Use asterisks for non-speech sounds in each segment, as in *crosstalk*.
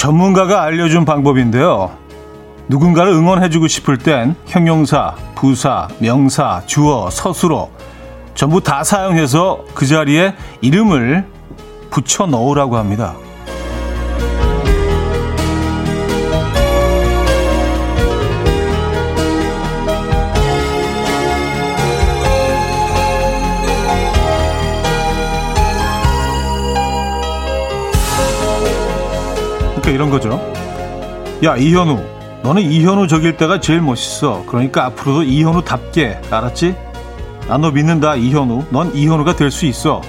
전문가가 알려준 방법인데요. 누군가를 응원해주고 싶을 땐 형용사, 부사, 명사, 주어, 서술어 전부 다 사용해서 그 자리에 이름을 붙여 넣으라고 합니다. 그러니까 이런 거죠. 야, 이현우. 너는 이현우 적일 때가 제일 멋있어. 그러니까 앞으로도 이현우답게. 알았지? 나너 믿는다, 이현우. 넌 이현우가 될 수 있어.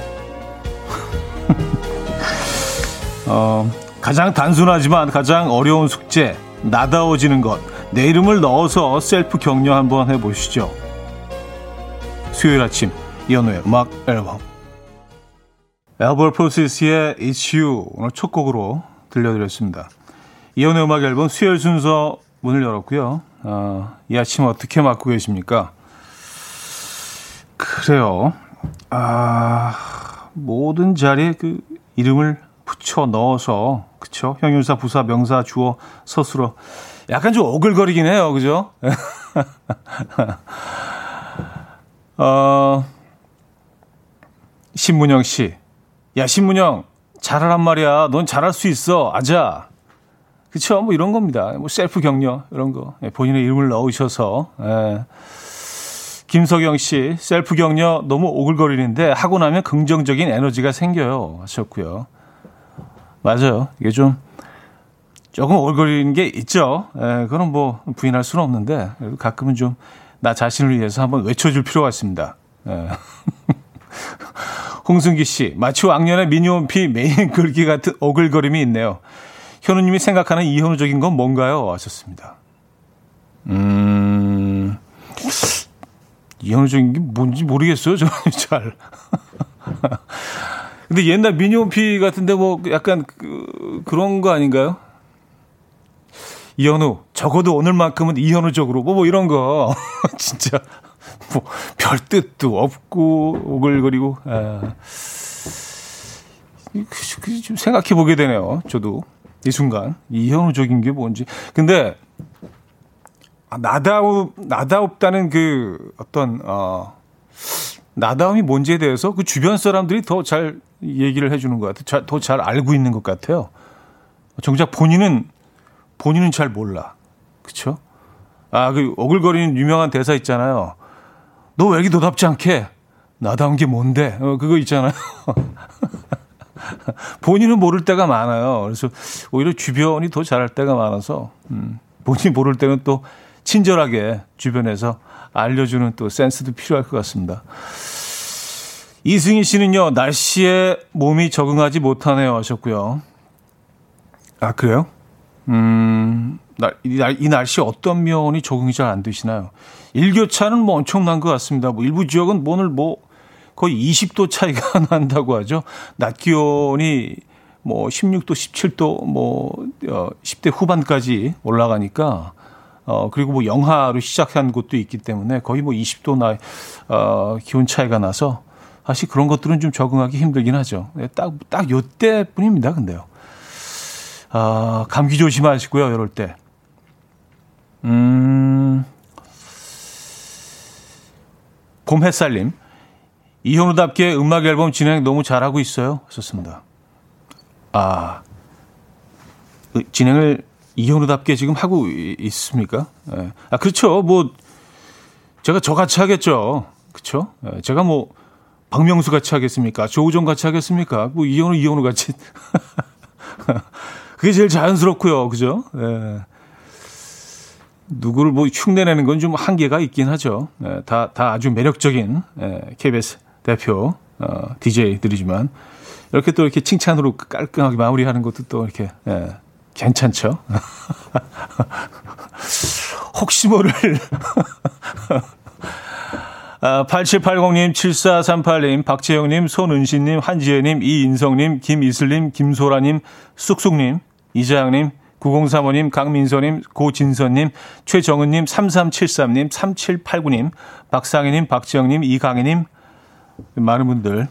*laughs* 어, 가장 단순하지만 가장 어려운 숙제. 나다워지는 것. 내 이름을 넣어서 셀프 격려 한번 해보시죠. 수요일 아침, 이현우의 음악 앨범. 엘버 프로세스의 It's You 오늘 첫 곡으로 들려드렸습니다. 이연의 음악 앨범 수요일 순서 문을 열었고요. 어, 이 아침 어떻게 맞고 계십니까? 그래요. 아, 모든 자리에 그 이름을 붙여 넣어서 그쵸? 형용사, 부사, 명사, 주어, 서술어 약간 좀 오글거리긴 해요. 그죠? *laughs* 어, 신문영 씨. 야, 신문영. 잘하란 말이야. 넌 잘할 수 있어. 아자. 그쵸? 뭐 이런 겁니다. 뭐 셀프 격려, 이런 거. 예, 본인의 이름을 넣으셔서. 예. 김석영 씨, 셀프 격려 너무 오글거리는데 하고 나면 긍정적인 에너지가 생겨요. 하셨고요. 맞아요. 이게 좀 조금 오글거리는 게 있죠. 예, 그건 뭐 부인할 수는 없는데 가끔은 좀 나 자신을 위해서 한번 외쳐줄 필요가 있습니다. 예. *laughs* 홍승기 씨, 마치 왕년의 미니홈피 메인 글귀 같은 오글거림이 있네요. 현우님이 생각하는 이현우적인 건 뭔가요? 하셨습니다. 음, 이현우적인 게 뭔지 모르겠어요. 저는 *laughs* 잘. *laughs* 근데 옛날 미니홈피 같은데 뭐 약간 그, 그런 거 아닌가요? 이현우, 적어도 오늘만큼은 이현우적으로, 뭐, 뭐 이런 거. *laughs* 진짜, 뭐, 별 뜻도 없고, 오글거리고, 아. 좀 생각해 보게 되네요. 저도. 이 순간. 이현우적인 게 뭔지. 근데, 아, 나다움, 나다없다는 그 어떤, 어, 나다움이 뭔지에 대해서 그 주변 사람들이 더 잘 얘기를 해주는 것 같아요. 더 잘 알고 있는 것 같아요. 정작 본인은, 본인은 잘 몰라. 그쵸? 아, 그 오글거리는 유명한 대사 있잖아요. 너 왜 이렇게 너답지 않게? 나다운 게 뭔데? 어, 그거 있잖아요. *laughs* 본인은 모를 때가 많아요. 그래서 오히려 주변이 더 잘할 때가 많아서, 음, 본인이 모를 때는 또 친절하게 주변에서 알려주는 또 센스도 필요할 것 같습니다. 이승희 씨는요, 날씨에 몸이 적응하지 못하네요 하셨고요. 아, 그래요? 음, 이, 날, 이 날씨 어떤 면이 적응이 잘 안 되시나요? 일교차는 뭐 엄청난 것 같습니다. 뭐 일부 지역은 뭐 오늘 뭐 거의 20도 차이가 *laughs* 난다고 하죠. 낮 기온이 뭐 16도, 17도, 뭐, 어, 10대 후반까지 올라가니까, 어, 그리고 뭐 영하로 시작한 곳도 있기 때문에 거의 뭐 20도 나, 어, 기온 차이가 나서 사실 그런 것들은 좀 적응하기 힘들긴 하죠. 네, 딱, 딱 요때 뿐입니다, 근데요. 아, 감기 조심하시고요, 이럴 때. 음, 봄 햇살님. 이현우답게 음악 앨범 진행 너무 잘하고 있어요. 썼습니다. 아, 그 진행을 이현우답게 지금 하고 있습니까? 예. 아, 그렇죠. 뭐, 제가 저같이 하겠죠. 그쵸? 예. 제가 뭐, 박명수 같이 하겠습니까? 조우종 같이 하겠습니까? 뭐, 이현우, 이현우 같이. *laughs* 그게 제일 자연스럽고요. 그죠? 예. 누구를 뭐 흉내내는 건 좀 한계가 있긴 하죠. 예, 다, 다 아주 매력적인 예, KBS 대표 어, DJ들이지만 이렇게 또 이렇게 칭찬으로 깔끔하게 마무리하는 것도 또 이렇게 예, 괜찮죠. *laughs* 혹시 모를 *laughs* 아, 8780님, 7438님, 박재영님, 손은신님, 한지혜님, 이인성님, 김이슬님, 김소라님, 쑥쑥님, 이자영님, 9035님, 강민서님, 고진선님, 최정은님, 3373님, 3789님, 박상희님, 박지영님, 이강희님, 많은 분들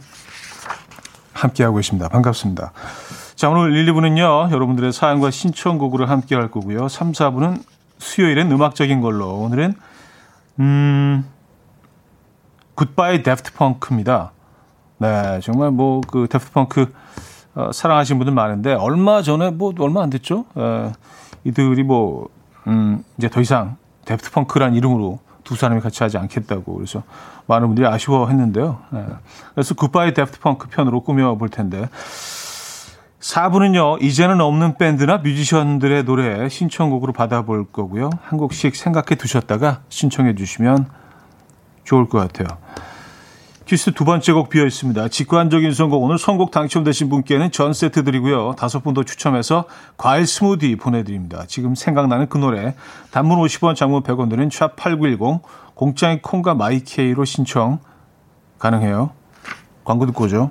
함께하고 계십니다. 반갑습니다. 자, 오늘 1, 2부는요, 여러분들의 사연과 신청곡으로 함께 할 거고요. 3, 4부는 수요일엔 음악적인 걸로. 오늘은, 음, 굿바이 데프트 펑크입니다. 네, 정말 뭐, 그 Daft Punk, 어, 사랑하시는 분들 많은데, 얼마 전에, 뭐, 얼마 안 됐죠? 에, 이들이 뭐, 음, 이제 더 이상 Daft Punk란 이름으로 두 사람이 같이 하지 않겠다고. 그래서 많은 분들이 아쉬워했는데요. 에, 그래서 굿바이 Daft Punk 편으로 꾸며 볼 텐데, 4부는요, 이제는 없는 밴드나 뮤지션들의 노래 신청곡으로 받아볼 거고요. 한 곡씩 생각해 두셨다가 신청해 주시면 좋을 것 같아요. 퀴즈 두 번째 곡 비어 있습니다. 직관적인 선곡. 오늘 선곡 당첨되신 분께는 전 세트 드리고요. 다섯 분 더 추첨해서 과일 스무디 보내드립니다. 지금 생각나는 그 노래. 단문 50원, 장문 100원 드는 샵8910, 공짜인 콩과 my K로 신청 가능해요. 광고 듣고 오죠.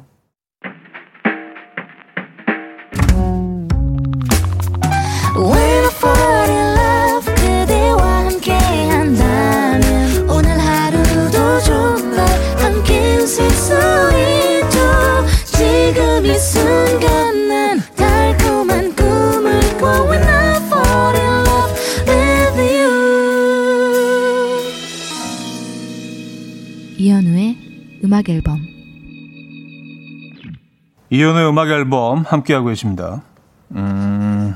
음악 앨범 이연의 음악 앨범 함께하고 계십니다. 음...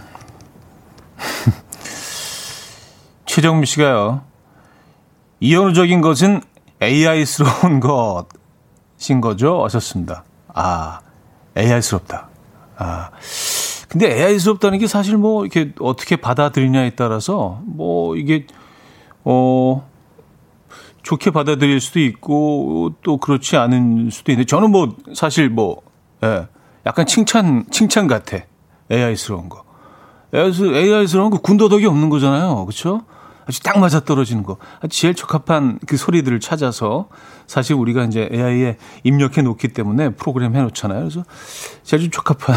*laughs* 최정미 씨가요. 이연우적인 것은 AI스러운 *laughs* 것인 거죠? 하셨습니다. 아, AI스럽다. 아. 근데 AI스럽다는 게 사실 뭐 이렇게 어떻게 받아들이냐에 따라서 뭐 이게 어 좋게 받아들일 수도 있고 또 그렇지 않은 수도 있는데 저는 뭐 사실 뭐 예, 약간 칭찬 칭찬 같아. AI스러운 거. AI스러운 거 군더더기 없는 거잖아요. 그렇죠? 아주 딱 맞아 떨어지는 거. 제일 적합한 그 소리들을 찾아서 사실 우리가 이제 AI에 입력해 놓기 때문에 프로그램 해 놓잖아요. 그래서 제일 적합한.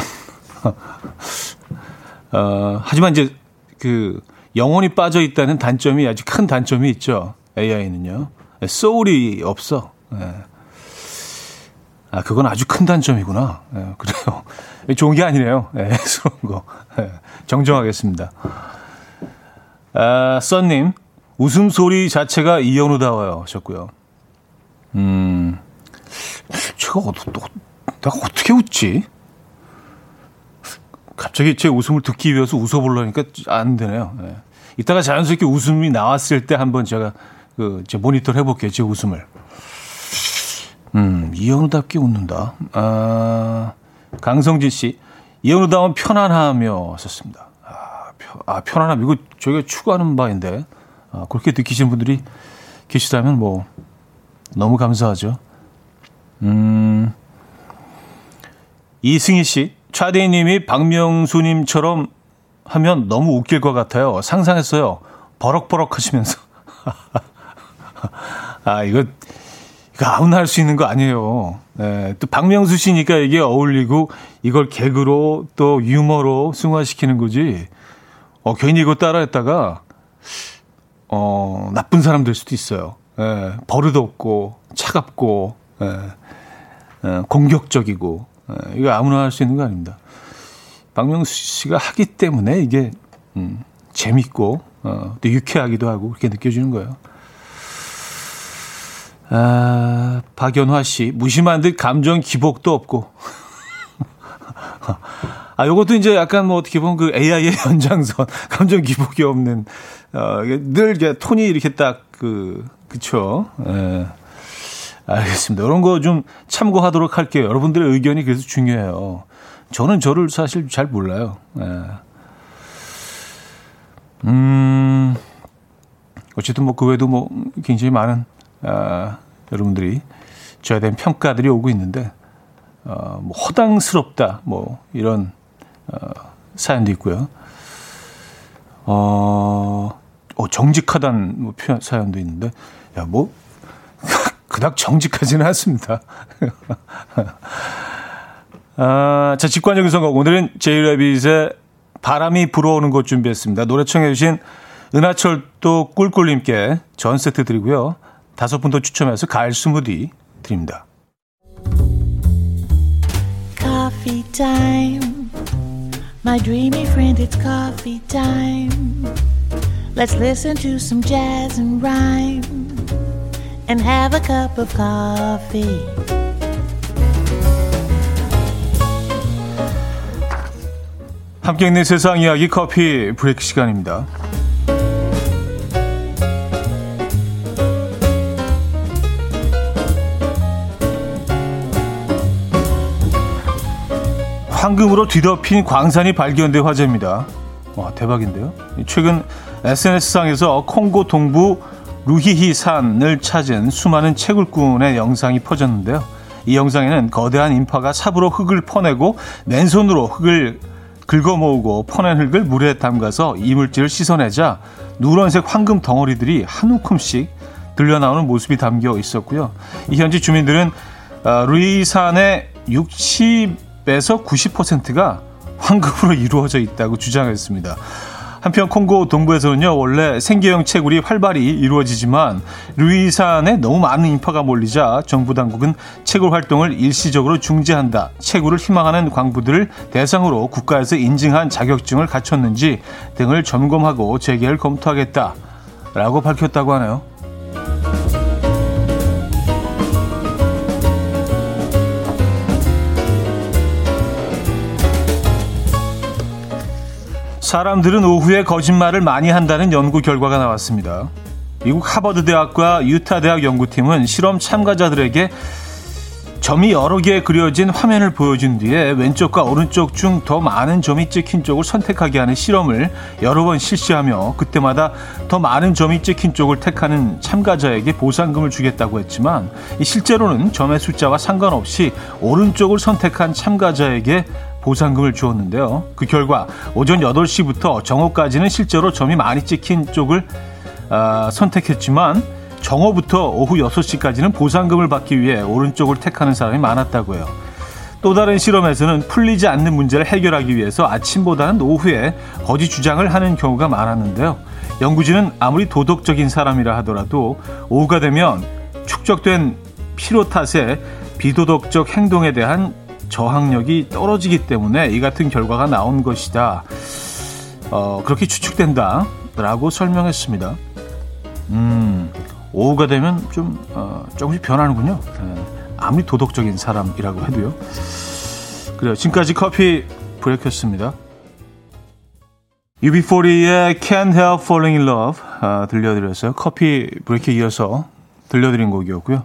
*laughs* 어, 하지만 이제 그 영혼이 빠져 있다는 단점이 아주 큰 단점이 있죠. AI는요. 소울이 없어. 예. 아, 그건 아주 큰 단점이구나. 예, 그래요. *laughs* 좋은 게 아니네요. 예, *laughs* 그런 거. 예, 정정하겠습니다. 아, 썬님, 웃음소리 자체가 이현우다워요. 하셨고요. 음, 제가 어, 내가 어떻게 웃지? 갑자기 제 웃음을 듣기 위해서 웃어보려니까 안 되네요. 예. 이따가 자연스럽게 웃음이 나왔을 때 한번 제가 그, 제 모니터를 해볼게요. 제 웃음을. 음, 이현우답게 웃는다. 아, 강성진 씨. 이현우다운 편안하며 썼습니다. 아, 편, 아, 편안함. 이거 저희가 추구하는 바인데. 아, 그렇게 느끼시는 분들이 계시다면 뭐, 너무 감사하죠. 음, 이승희 씨. 차대님이 박명수님처럼 하면 너무 웃길 것 같아요. 상상했어요. 버럭버럭 하시면서. *laughs* 아, 이거, 이거 아무나 할 수 있는 거 아니에요. 네, 또 박명수 씨니까 이게 어울리고 이걸 개그로 또 유머로 승화시키는 거지. 어, 괜히 이거 따라했다가, 어, 나쁜 사람 될 수도 있어요. 예, 버릇 없고, 차갑고, 예, 예, 공격적이고, 예, 이거 아무나 할 수 있는 거 아닙니다. 박명수 씨가 하기 때문에 이게, 음, 재밌고, 어, 또 유쾌하기도 하고, 그렇게 느껴지는 거예요. 아, 박연화 씨, 무심한 듯 감정 기복도 없고. *laughs* 아, 요것도 이제 약간 뭐 어떻게 보면 그 AI의 *laughs* 연장선, 감정 기복이 없는, 어, 늘 이게 톤이 이렇게 딱 그, 그쵸. 예. 알겠습니다. 이런 거 좀 참고하도록 할게요. 여러분들의 의견이 그래서 중요해요. 저는 저를 사실 잘 몰라요. 예. 음, 어쨌든 뭐 그 외에도 뭐 굉장히 많은 어, 여러분들이 저에 대한 평가들이 오고 있는데 어, 뭐 허당스럽다 뭐 이런 어, 사연도 있고요. 어, 어 정직하다는 뭐 표현 사연도 있는데 야뭐 *laughs* 그닥 정직하지는 않습니다. *laughs* 아, 자 직관적인 선곡 오늘은 제이레빗의 바람이 불어오는 곳 준비했습니다. 노래 청해 주신 은하철도 꿀꿀님께 전 세트 드리고요. 다섯 분 더 추첨해서 가을 스무디 드립니다. Coffee time. My dreamy friend, it's coffee time. Let's listen to some jazz and rhyme and have a cup of coffee. 함께 있는 세상 이야기 커피 브레이크 시간입니다. 황금으로 뒤덮인 광산이 발견돼 화제입니다. 와 대박인데요. 최근 SNS상에서 콩고 동부 루히히 산을 찾은 수많은 채굴꾼의 영상이 퍼졌는데요. 이 영상에는 거대한 인파가 삽으로 흙을 퍼내고 맨손으로 흙을 긁어 모으고 퍼낸 흙을 물에 담가서 이물질을 씻어내자 누런색 황금 덩어리들이 한 움큼씩 들려나오는 모습이 담겨 있었고요. 이 현지 주민들은 루이산의 60 에서 90%가 황금으로 *laughs* 이루어져 있다고 주장했습니다. 한편 콩고 동부에서는요 원래 생계형 채굴이 활발히 이루어지지만 루이산에 너무 많은 인파가 몰리자 정부 당국은 채굴 활동을 일시적으로 중지한다. 채굴을 희망하는 광부들을 대상으로 국가에서 인증한 자격증을 갖췄는지 등을 점검하고 재개를 검토하겠다라고 밝혔다고 하네요. 사람들은 오후에 거짓말을 많이 한다는 연구 결과가 나왔습니다. 미국 하버드 대학과 유타 대학 연구팀은 실험 참가자들에게 점이 여러 개 그려진 화면을 보여준 뒤에 왼쪽과 오른쪽 중 더 많은 점이 찍힌 쪽을 선택하게 하는 실험을 여러 번 실시하며 그때마다 더 많은 점이 찍힌 쪽을 택하는 참가자에게 보상금을 주겠다고 했지만 실제로는 점의 숫자와 상관없이 오른쪽을 선택한 참가자에게 보상금을 주었는데요. 그 결과 오전 8시부터 정오까지는 실제로 점이 많이 찍힌 쪽을 어, 선택했지만 정오부터 오후 6시까지는 보상금을 받기 위해 오른쪽을 택하는 사람이 많았다고요. 또 다른 실험에서는 풀리지 않는 문제를 해결하기 위해서 아침보다는 오후에 거짓 주장을 하는 경우가 많았는데요. 연구진은 아무리 도덕적인 사람이라 하더라도 오후가 되면 축적된 피로 탓에 비도덕적 행동에 대한 저항력이 떨어지기 때문에 이 같은 결과가 나온 것이다. 어, 그렇게 추측된다. 라고 설명했습니다. 음, 오후가 되면 좀, 어, 조금씩 변하는군요. 네, 아무리 도덕적인 사람이라고 해도요. 그래요. 지금까지 커피 브레이크였습니다. UB40의 Can't Help Falling in Love 아, 들려드렸어요. 커피 브레이크 이어서 들려드린 곡이었고요.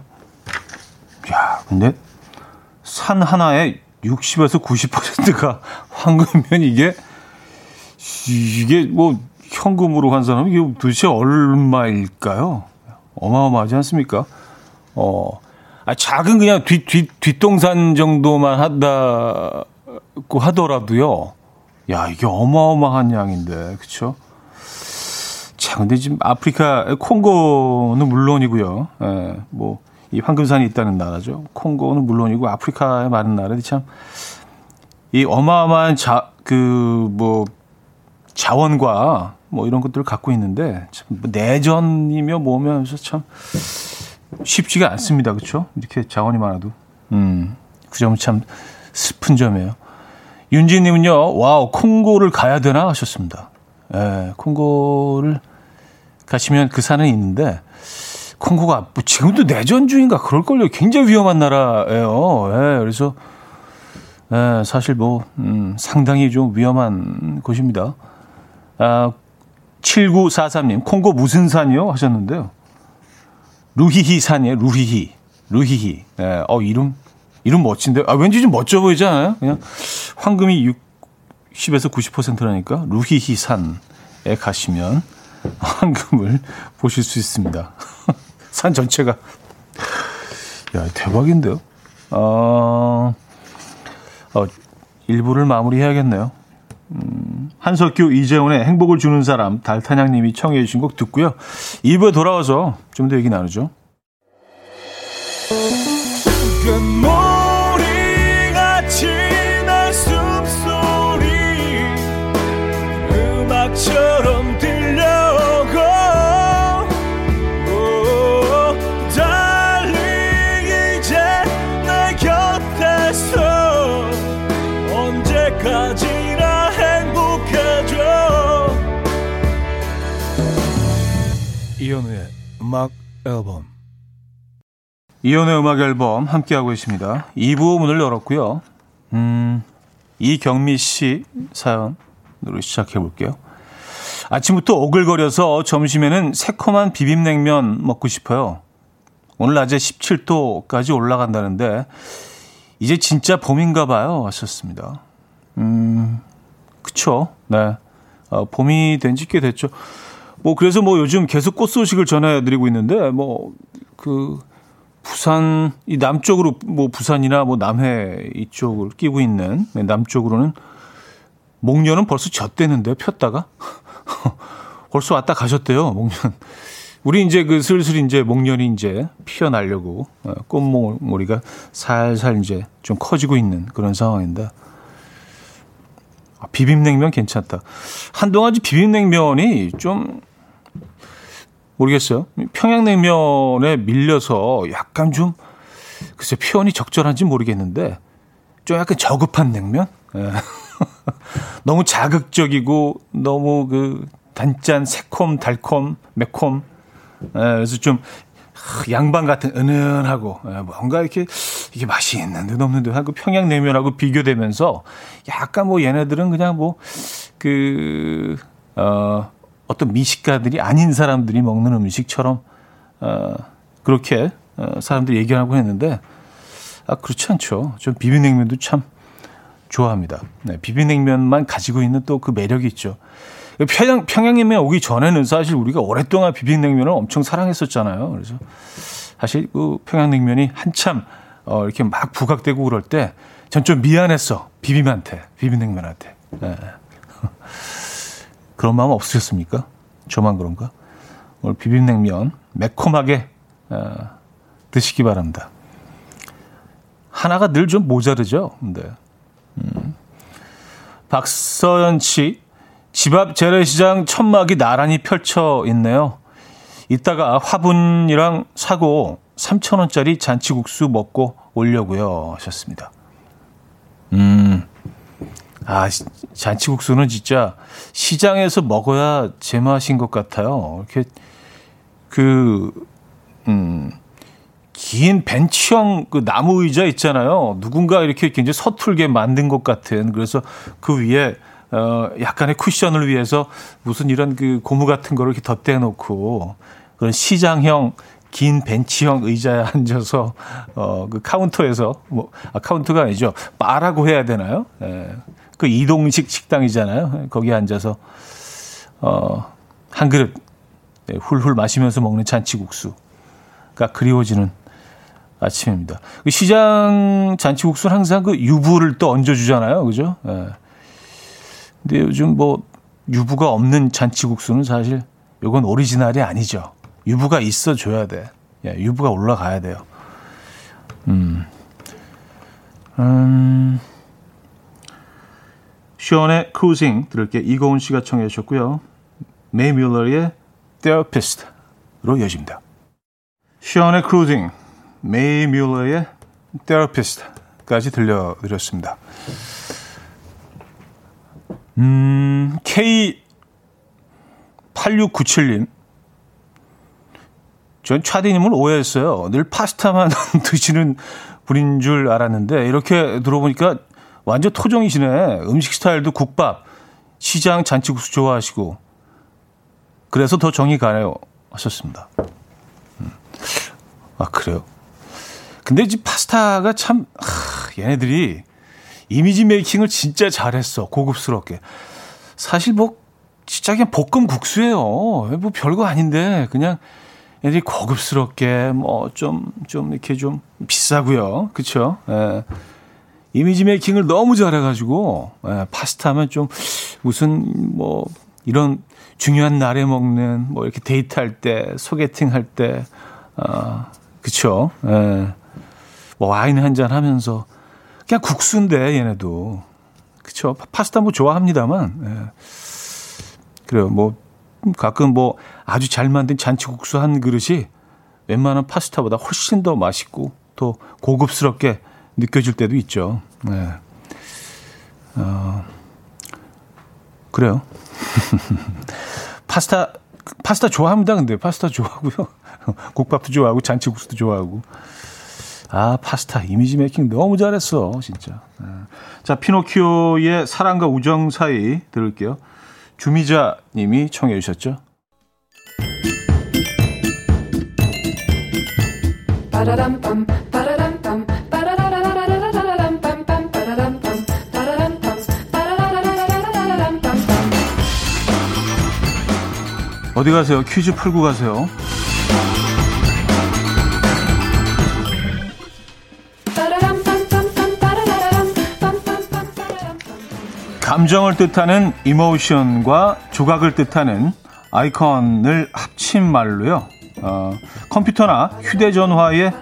야, 근데 산 하나에 60에서 90%가 황금면 이게 이게 뭐 현금으로 환산하면 이게 도대체 얼마일까요? 어마어마하지 않습니까? 어, 아, 작은 그냥 뒷, 뒷, 뒷동산 정도만 한다고 하더라도요. 야, 이게 어마어마한 양인데, 그쵸? 자, 근데 지금 아프리카, 콩고는 물론이고요. 예, 뭐, 이 황금산이 있다는 나라죠. 콩고는 물론이고 아프리카의 많은 나라들이 참 이 어마어마한 자 그 뭐 자원과 뭐 이런 것들을 갖고 있는데 참 뭐 내전이며 뭐면서 참 쉽지가 않습니다. 그렇죠? 이렇게 자원이 많아도. 음. 그 점은 참 슬픈 점이에요. 윤진 님은요. 와우, 콩고를 가야 되나 하셨습니다. 예, 콩고를 가시면 그 산은 있는데 콩고가 뭐 지금도 내전 중인가 그럴걸요. 굉장히 위험한 나라예요. 예, 그래서 예, 사실 뭐 음, 상당히 좀 위험한 곳입니다. 아, 7943님, 콩고 무슨 산이요? 하셨는데요. 루히히 산이에요. 루히히. 루히히. 예, 어, 이름, 이름 멋진데. 아, 왠지 좀 멋져 보이지 않아요? 그냥 황금이 60에서 90%라니까. 루히히 산에 가시면 황금을 보실 수 있습니다. *laughs* 산 전체가. 야, 대박인데요? 어, 어, 일부를 마무리해야겠네요. 음, 한석규, 이재훈의 행복을 주는 사람, 달탄양님이 청해 주신 곡 듣고요. 2부에 돌아와서 좀 더 얘기 나누죠. 음악 앨범 이현우의 음악 앨범 함께하고 계십니다. 2부 문을 열었고요. 음, 이경미 씨 사연으로 시작해 볼게요. 아침부터 오글거려서 점심에는 새콤한 비빔냉면 먹고 싶어요. 오늘 낮에 17도까지 올라간다는데 이제 진짜 봄인가 봐요. 하셨습니다. 음, 그쵸. 네. 어, 봄이 된 지 꽤 됐죠. 뭐 그래서 뭐 요즘 계속 꽃 소식을 전해드리고 있는데 뭐 그 부산 이 남쪽으로 뭐 부산이나 뭐 남해 이쪽을 끼고 있는 네, 남쪽으로는 목련은 벌써 젖대는데 폈다가 *laughs* 벌써 왔다 가셨대요 목련. 우리 이제 그 슬슬 이제 목련이 이제 피어나려고 어, 꽃몽오리가 살살 이제 좀 커지고 있는 그런 상황인데 아, 비빔냉면 괜찮다. 한동안 비빔냉면이 좀 모르겠어요. 평양냉면에 밀려서 약간 좀 글쎄 표현이 적절한지 모르겠는데 좀 약간 저급한 냉면? 예. *laughs* 너무 자극적이고 너무 그 단짠 새콤 달콤 매콤 예, 그래서 좀 양반 같은 은은하고 예, 뭔가 이렇게 이게 맛이 있는 듯 없는 듯 하고 평양냉면하고 비교되면서 약간 뭐 얘네들은 그냥 뭐 그 어 어떤 미식가들이 아닌 사람들이 먹는 음식처럼 어, 그렇게 어, 사람들이 얘기하고 했는데 아 그렇지 않죠. 좀 비빔냉면도 참 좋아합니다. 네, 비빔냉면만 가지고 있는 또 그 매력이 있죠. 평양 평양냉면 오기 전에는 사실 우리가 오랫동안 비빔냉면을 엄청 사랑했었잖아요. 그래서 사실 그 평양냉면이 한참 어, 이렇게 막 부각되고 그럴 때 전 좀 미안했어 비빔한테 비빔냉면한테. 네. *laughs* 그런 마음 없으셨습니까? 저만 그런가? 오늘 비빔냉면 매콤하게 어, 드시기 바랍니다. 하나가 늘 좀 모자르죠. 근데 음. 박서연 씨, 집 앞 재래시장 천막이 나란히 펼쳐 있네요. 이따가 화분이랑 사고 3천 원짜리 잔치국수 먹고 오려고요 하셨습니다. 음. 아, 잔치국수는 진짜 시장에서 먹어야 제맛인 것 같아요. 이렇게 그, 음, 긴 벤치형 그 나무 의자 있잖아요. 누군가 이렇게 굉장히 서툴게 만든 것 같은. 그래서 그 위에 어, 약간의 쿠션을 위해서 무슨 이런 그 고무 같은 거를 이렇게 덧대 놓고 그런 시장형 긴 벤치형 의자에 *laughs* 앉아서 어, 그 카운터에서 뭐 아, 카운터가 아니죠. 바라고 해야 되나요? 예. 그 이동식 식당이잖아요. 거기에 앉아서 어, 한 그릇 네, 훌훌 마시면서 먹는 잔치국수가 그리워지는 아침입니다. 그 시장 잔치국수는 항상 그 유부를 또 얹어주잖아요. 그죠? 예. 근데 요즘 뭐 유부가 없는 잔치국수는 사실 이건 오리지널이 아니죠. 유부가 있어 줘야 돼. 예, 유부가 올라가야 돼요. 음. 음. 션의 Cruising 들을게 이고은 씨가 청해 주셨고요. Mae Muller의 Therapist로 이어집니다. 션의 Cruising, Mae Muller의 Therapist까지 들려드렸습니다. 음, K8697님. 전 차디님을 오해했어요. 늘 파스타만 *laughs* 드시는 분인 줄 알았는데, 이렇게 들어보니까 완전 토종이시네. 음식 스타일도 국밥, 시장 잔치국수 좋아하시고. 그래서 더 정이 가네요. 하셨습니다. 음. 아, 그래요? 근데 이 파스타가 참, 하, 얘네들이 이미지 메이킹을 진짜 잘했어. 고급스럽게. 사실 뭐, 진짜 그냥 볶음 국수예요. 뭐 별거 아닌데, 그냥 얘들이 고급스럽게, 뭐, 좀, 좀 이렇게 좀 비싸고요. 그쵸? 예. 이미지 메이킹을 너무 잘해가지고 예, 파스타면 좀 무슨 뭐 이런 중요한 날에 먹는 뭐 이렇게 데이트할 때 소개팅 할 때 아 그쵸 예. 뭐 와인 한 잔 하면서 그냥 국수인데 얘네도 그쵸 파스타 뭐 좋아합니다만 예. 그래요 뭐 가끔 뭐 아주 잘 만든 잔치국수 한 그릇이 웬만한 파스타보다 훨씬 더 맛있고 또 고급스럽게 느껴질 때도 있죠. 네. 어, 그래요. *laughs* 파스타, 파스타 좋아합니다. 근데 파스타 좋아하고요. *laughs* 국밥도 좋아하고 잔치국수도 좋아하고. 아, 파스타 이미지 메이킹 너무 잘했어, 진짜. 네. 자, 피노키오의 사랑과 우정 사이 들을게요. 주미자 님이 청해 주셨죠. 어디 가세요? 퀴즈 풀고 가세요. 감정을 뜻하는 이모션과 조각을 뜻하는 아이콘을 합친 말로요. 어, 컴퓨터나 휴대전화의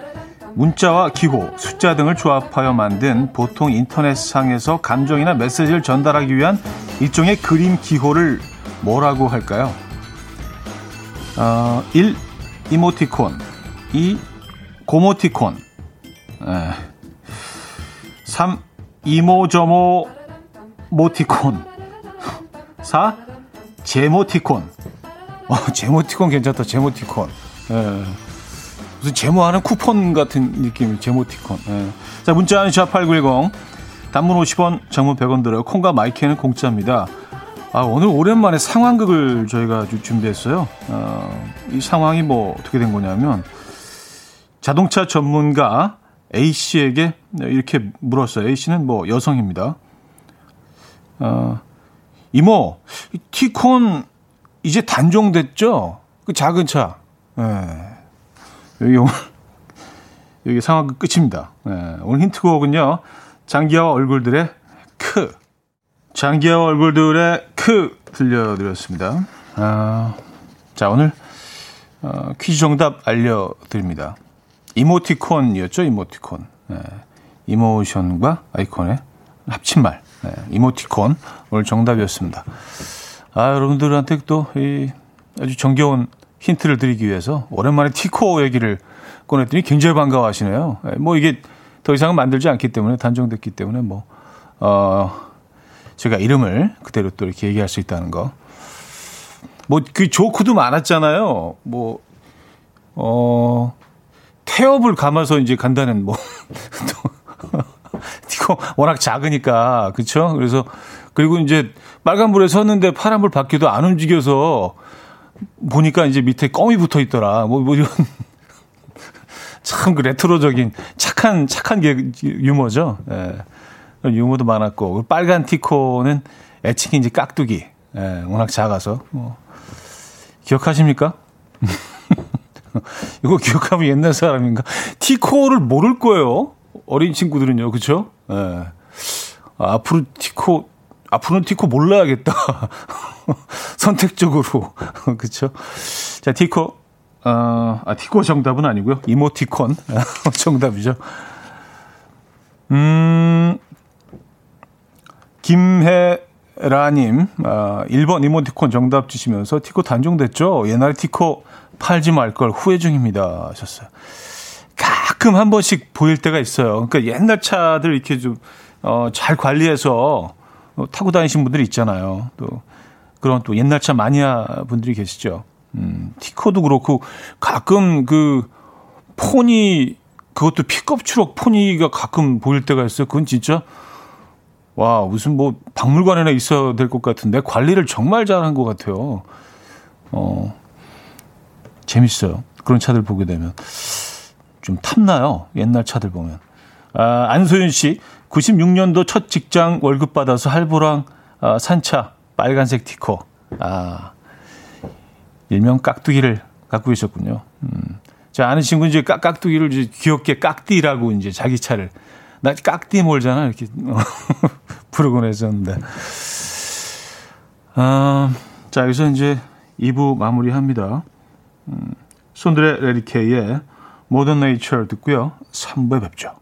문자와 기호, 숫자 등을 조합하여 만든 보통 인터넷상에서 감정이나 메시지를 전달하기 위한 일종의 그림 기호를 뭐라고 할까요? 어, 1. 이모티콘 2. 고모티콘 에. 3. 이모저모 모티콘 4. 제모티콘 어, 제모티콘 괜찮다 제모티콘 에. 무슨 제모하는 쿠폰 같은 느낌 제모티콘 에. 자 문자는 샵8910 단문 50원 장문 100원 들어요 콩과 마이크는 공짜입니다 아, 오늘 오랜만에 상황극을 저희가 준비했어요. 어, 이 상황이 뭐 어떻게 된 거냐면 자동차 전문가 A 씨에게 이렇게 물었어요. A 씨는 뭐 여성입니다. 어, 이모, 티콘 이제 단종됐죠? 그 작은 차. 예. 여기 오늘 *laughs* 여기 상황극 끝입니다. 예. 오늘 힌트곡은요. 장기하와 얼굴들의 크. 장기하와 얼굴들의 크 들려드렸습니다. 아, 자, 오늘 어, 퀴즈 정답 알려드립니다. 이모티콘이었죠, 이모티콘. 네. 이모션과 아이콘의 합친 말. 네. 이모티콘. 오늘 정답이었습니다. 아, 여러분들한테 또 이 아주 정겨운 힌트를 드리기 위해서 오랜만에 티코 얘기를 꺼냈더니 굉장히 반가워하시네요. 네. 뭐 이게 더 이상은 만들지 않기 때문에 단종됐기 때문에 뭐, 어, 제가 이름을 그대로 또 이렇게 얘기할 수 있다는 거. 뭐 그 조크도 많았잖아요. 뭐, 어, 태엽을 감아서 이제 간다는 뭐, *laughs* 이거 워낙 작으니까, 그쵸? 그래서, 그리고 이제 빨간불에 섰는데 파란불 바뀌어도 안 움직여서 보니까 이제 밑에 껌이 붙어 있더라. 뭐, 뭐 이런. *laughs* 참 그 레트로적인 착한, 착한 게 유머죠. 예. 네. 유머도 많았고 빨간 티코는 이제 깍두기. 예, 워낙 작아서 뭐 기억하십니까? *laughs* 이거 기억하면 옛날 사람인가? 티코를 모를 거예요. 어린 친구들은요, 그렇죠? 예. 아, 앞으로 티코 앞으로는 티코 몰라야겠다. *laughs* 선택적으로 *laughs* 그렇죠? 자, 티코 어, 아, 티코 정답은 아니고요. 이모티콘 정답이죠. 음, 김혜라님, 아, 1번 이모티콘 정답 주시면서 티코 단종됐죠? 옛날에 티코 팔지 말 걸 후회 중입니다. 하셨어요. 가끔 한 번씩 보일 때가 있어요. 그러니까 옛날 차들 이렇게 좀, 어, 잘 관리해서 어, 타고 다니신 분들이 있잖아요. 또, 그런 또 옛날 차 마니아 분들이 계시죠. 음, 티코도 그렇고 가끔 그 폰이 그것도 픽업 트럭 폰이가 가끔 보일 때가 있어요. 그건 진짜 와, 무슨 뭐 박물관에나 있어야 될 것 같은데 관리를 정말 잘한 것 같아요. 어, 재밌어요. 그런 차들 보게 되면. 좀 탐나요. 옛날 차들 보면. 아, 안소윤 씨, 96년도 첫 직장 월급 받아서 할부랑 아, 산차 빨간색 티코. 아, 일명 깍두기를 갖고 계셨군요. 음. 자, 아는 친구 이제 깍, 깍두기를 귀엽게 깍띠라고 이제 자기 차를 나 깍띠 몰잖아 이렇게 *laughs* 부르곤 했었는데. 아, 자 여기서 이제 2부 마무리합니다. 음, 손들의 레리케이의 모던 네이처 듣고요. 3부에 뵙죠.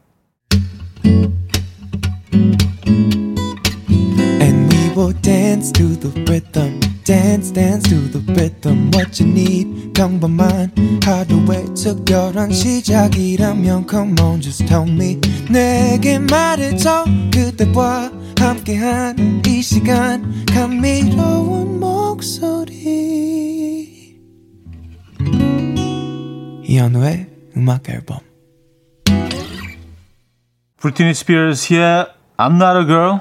will dance to the rhythm. dance dance to the rhythm what you need 평범한 하루의 특별한 시작이라면 come on just tell me 내게 말해줘 그대와 함께한 이 시간 감미로운 목소리 이현우의 음악 앨범 브리티니 스피어스의 I'm Not a Girl,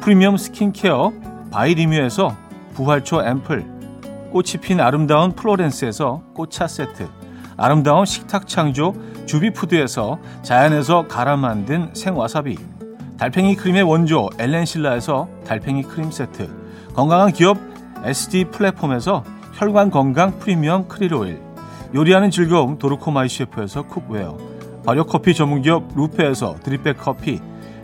프리미엄 스킨케어 바이리뮤에서 부활초 앰플 꽃이 핀 아름다운 플로렌스에서 꽃차 세트 아름다운 식탁 창조 주비푸드에서 자연에서 갈아 만든 생와사비 달팽이 크림의 원조 엘렌실라에서 달팽이 크림 세트 건강한 기업 SD 플랫폼에서 혈관 건강 프리미엄 크릴 오일, 요리하는 즐거움 도르코마이 셰프에서 cookware, 발효 커피 전문기업 루페에서 drip bag 커피,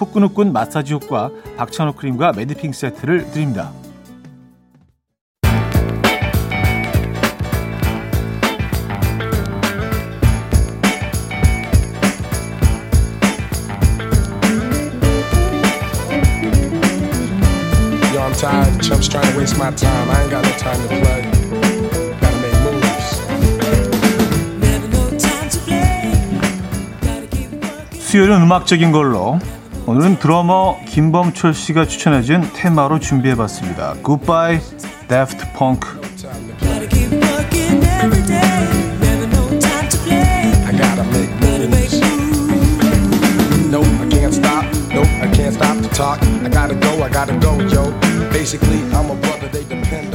후끈후끈 마사지 효과 박찬호 크림과 매디핑 세트를 드립니다. Yo, I'm tired of chumps trying to waste my time. I ain't got no time to play. Gotta make moves. 수요일은 음악적인 걸로 오늘은 드러머 김범철 씨가 추천해준 테마로 준비해봤습니다. Goodbye Daft Punk.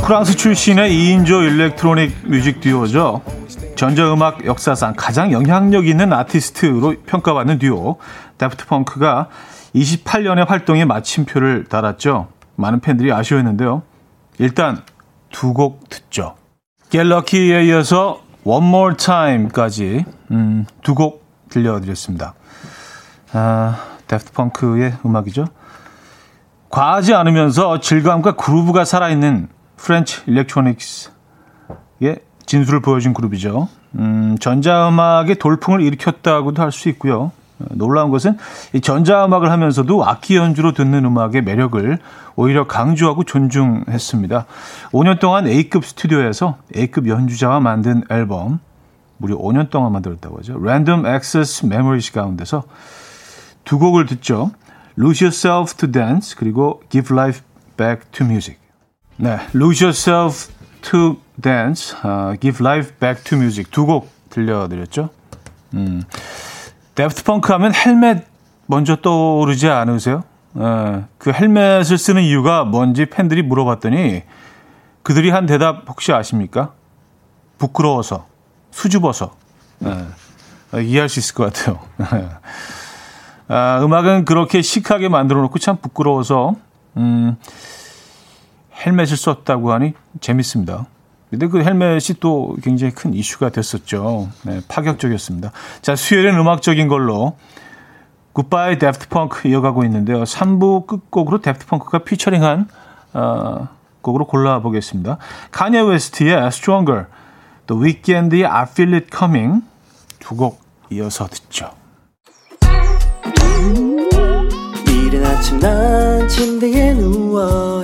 프랑스 출신의 2인조 electronic music 듀오죠. 전자음악 역사상 가장 영향력 있는 아티스트로 평가받는 듀오 Daft Punk가 28년의 활동에 마침표를 달았죠. 많은 팬들이 아쉬워했는데요. 일단 두 곡 듣죠. Lucky에 이어서 One More Time까지 음, 두 곡 들려드렸습니다. 아, Daft Punk의 음악이죠. 과하지 않으면서 질감과 groove가 살아있는 French electronics의 진수를 보여준 그룹이죠. 음, 전자음악의 돌풍을 일으켰다고도 할 수 있고요. 어, 놀라운 것은 이 전자음악을 하면서도 악기 연주로 듣는 음악의 매력을 오히려 강조하고 존중했습니다. 5년 동안 A급 스튜디오에서 A급 연주자와 만든 앨범, 무려 5년 동안 만들었다고 하죠. Random Access Memories 가운데서 두 곡을 듣죠. Lose Yourself to Dance 그리고 Give Life Back to Music. 네, Lose Yourself to Dance, uh, Give Life Back to Music 두 곡 들려드렸죠. 음, 데프트 펑크 하면 헬멧 먼저 떠오르지 않으세요? 예, 그 헬멧을 쓰는 이유가 뭔지 팬들이 물어봤더니 그들이 한 대답 혹시 아십니까? 부끄러워서, 수줍어서. 예, 이해할 수 있을 것 같아요. *laughs* 아, 음악은 그렇게 시크하게 만들어 놓고 참 부끄러워서, 음, 헬멧을 썼다고 하니 재밌습니다. 근데 그 헬멧이 또 굉장히 큰 이슈가 됐었죠. 네, 파격적이었습니다. 자, 수요일은 음악적인 걸로 굿바이 Daft Punk 이어가고 있는데요. 3부 끝곡으로 Daft Punk가 피처링한 어, 곡으로 골라보겠습니다. 카니에 웨스트의 Stronger, 또 위켄드의 I Feel It Coming 두 곡 이어서 듣죠. 이른 아침 난 침대에 누워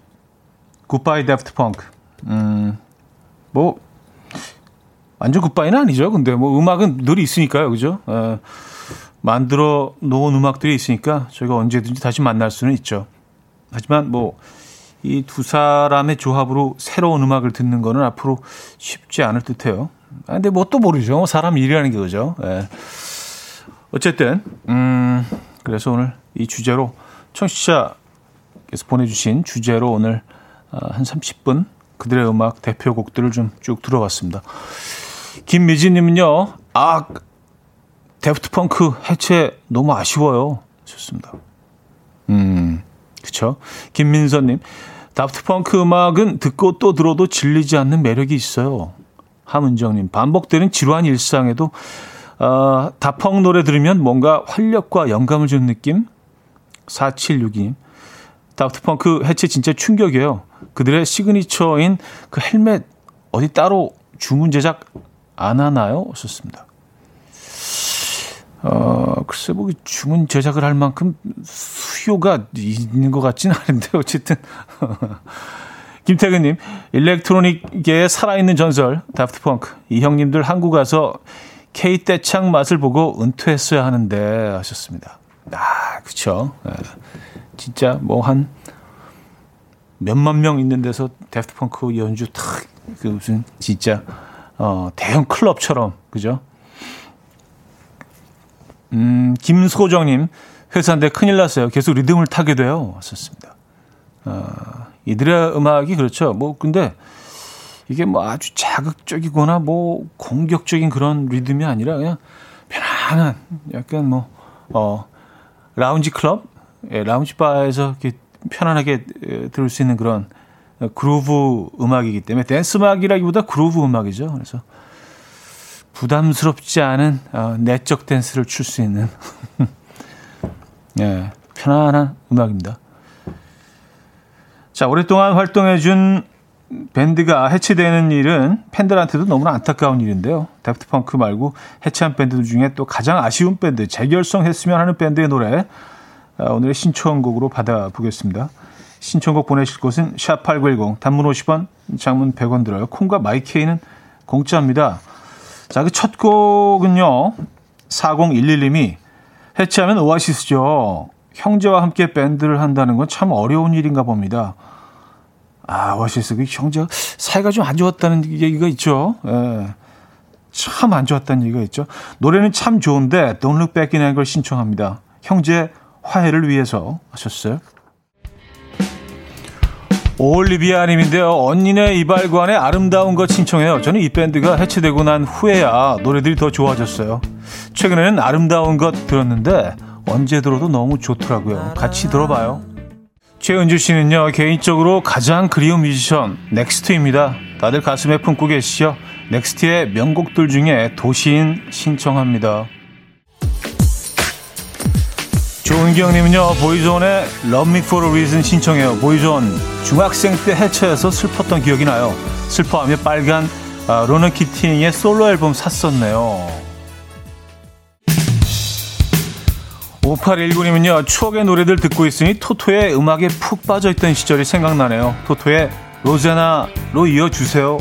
굿바이 Daft Punk. 음, 뭐 완전 굿바이는 아니죠. 근데 뭐 음악은 늘 있으니까요. 그죠? 에, 만들어 놓은 음악들이 있으니까 저희가 언제든지 다시 만날 수는 있죠. 하지만 뭐 이 두 사람의 조합으로 새로운 음악을 듣는 거는 앞으로 쉽지 않을 듯 해요. 아, 근데 뭐 또 모르죠. 사람 일이라는 게 그죠. 예. 어쨌든 음 그래서 오늘 이 주제로 청취자께서 보내주신 주제로 오늘 어, 한 30분 그들의 음악 대표곡들을 좀 쭉 들어봤습니다. 김미진님은요, 아, Daft Punk 해체 너무 아쉬워요. 좋습니다. 음, 그쵸. 김민선님, Daft Punk 음악은 듣고 또 들어도 질리지 않는 매력이 있어요. 함은정님, 반복되는 지루한 일상에도, 어, 다펑 노래 들으면 뭔가 활력과 영감을 주는 느낌? 4762님, 다프트 펑크 해체 진짜 충격이에요. 그들의 시그니처인 그 헬멧 어디 따로 주문 제작 안 하나요? 썼습니다. 어, 글쎄, 뭐, 주문 제작을 할 만큼 수요가 있는 것 같지는 않은데, 어쨌든. *laughs* 김태근님, 일렉트로닉계의 살아있는 전설, 다프트 펑크. 이 형님들 한국 와서 K 떼창 맛을 보고 은퇴했어야 하는데, 하셨습니다. 아, 그쵸. 네. 진짜 뭐 한 몇만 명 있는 데서 데프트 펑크 연주 탁, 그 무슨, 진짜, 어, 대형 클럽처럼, 그죠? 음, 김소정님, 회사인데 큰일 났어요. 계속 리듬을 타게 돼요. 왔었습니다. 어, 이들의 음악이 그렇죠. 뭐, 근데 이게 뭐 아주 자극적이거나 뭐 공격적인 그런 리듬이 아니라 그냥 편안한 약간 뭐, 어, 라운지 클럽? 예, 라운지 바에서 이렇게 편안하게 들을 수 있는 그런 그루브 음악이기 때문에 댄스 음악이라기보다 그루브 음악이죠. 그래서 부담스럽지 않은 어, 내적 댄스를 출 수 있는 *laughs* 예, 편안한 음악입니다. 자, 오랫동안 활동해준 밴드가 해체되는 일은 팬들한테도 너무나 안타까운 일인데요. Daft Punk 말고 해체한 밴드 중에 또 가장 아쉬운 밴드, 재결성했으면 하는 밴드의 노래 어, 오늘의 신청곡으로 받아보겠습니다. 신청곡 보내실 곳은 샵8910 단문 50원, 장문 100원 들어요. 콩과 마이케이는 공짜입니다. 자, 그 첫 곡은요. 4011님이 해체하면 오아시스죠. 형제와 함께 밴드를 한다는 건 참 어려운 일인가 봅니다. 아, 오아시스 그 형제가 사이가 좀 안 좋았다는 얘기가 있죠. 예. 참 안 좋았다는 얘기가 있죠. 노래는 참 좋은데 Don't Look Back in Anger 신청합니다. 형제 화해를 위해서 하셨어요. 올리비아 님인데요. 언니네 이발관의 아름다운 것 신청해요. 저는 이 밴드가 해체되고 난 후에야 노래들이 더 좋아졌어요. 최근에는 아름다운 것 들었는데 언제 들어도 너무 좋더라고요. 같이 들어봐요. 최은주 씨는요. 개인적으로 가장 그리운 뮤지션 넥스트입니다. 다들 가슴에 품고 계시죠? 넥스트의 명곡들 중에 도시인 신청합니다. 조은경님은요 Boyzone의 Love Me For A Reason 신청해요. Boyzone 중학생 때 해체해서 슬펐던 기억이 나요. 슬퍼하며 빨간 아, Ronan Keating의 솔로 앨범 샀었네요. 5819님은요 추억의 노래들 듣고 있으니 Toto의 음악에 푹 빠져있던 시절이 생각나네요. Toto의 Rosanna로 이어주세요.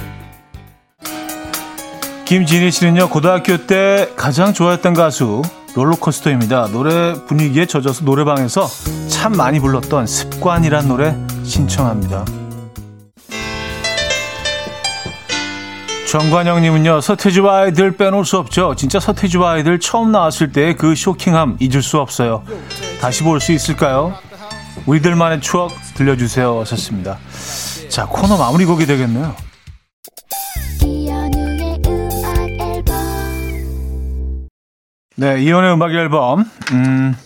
김진희 씨는요 고등학교 때 가장 좋아했던 가수 롤러코스터입니다. 노래 분위기에 젖어서 노래방에서 참 많이 불렀던 습관이란 노래 신청합니다. 정관영님은요, 서태지와 아이들 빼놓을 수 없죠. 진짜 서태지와 아이들 처음 나왔을 때 그 쇼킹함 잊을 수 없어요. 다시 볼 수 있을까요? 우리들만의 추억 들려주세요. 하셨습니다. 자, 코너 마무리 곡이 되겠네요. 네, 이연의 음악 앨범. 음,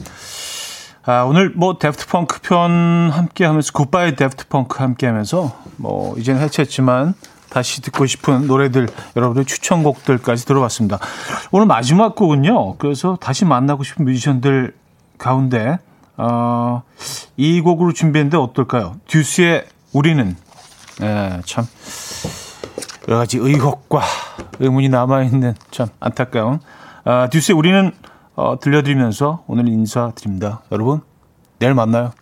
아, 오늘 뭐 Daft Punk 편 함께 하면서 goodbye Daft Punk 함께 하면서 뭐 이제는 해체했지만 다시 듣고 싶은 노래들 여러분의 추천곡들까지 들어봤습니다. 오늘 마지막 곡은요. 그래서 다시 만나고 싶은 뮤지션들 가운데 어, 이 곡으로 준비했는데 어떨까요? 듀스의 우리는 예, 참 여러 가지 의혹과 의문이 남아 있는 참 안타까운 아, 듀스의 우리는 어, 들려드리면서 오늘 인사드립니다. 여러분, 내일 만나요.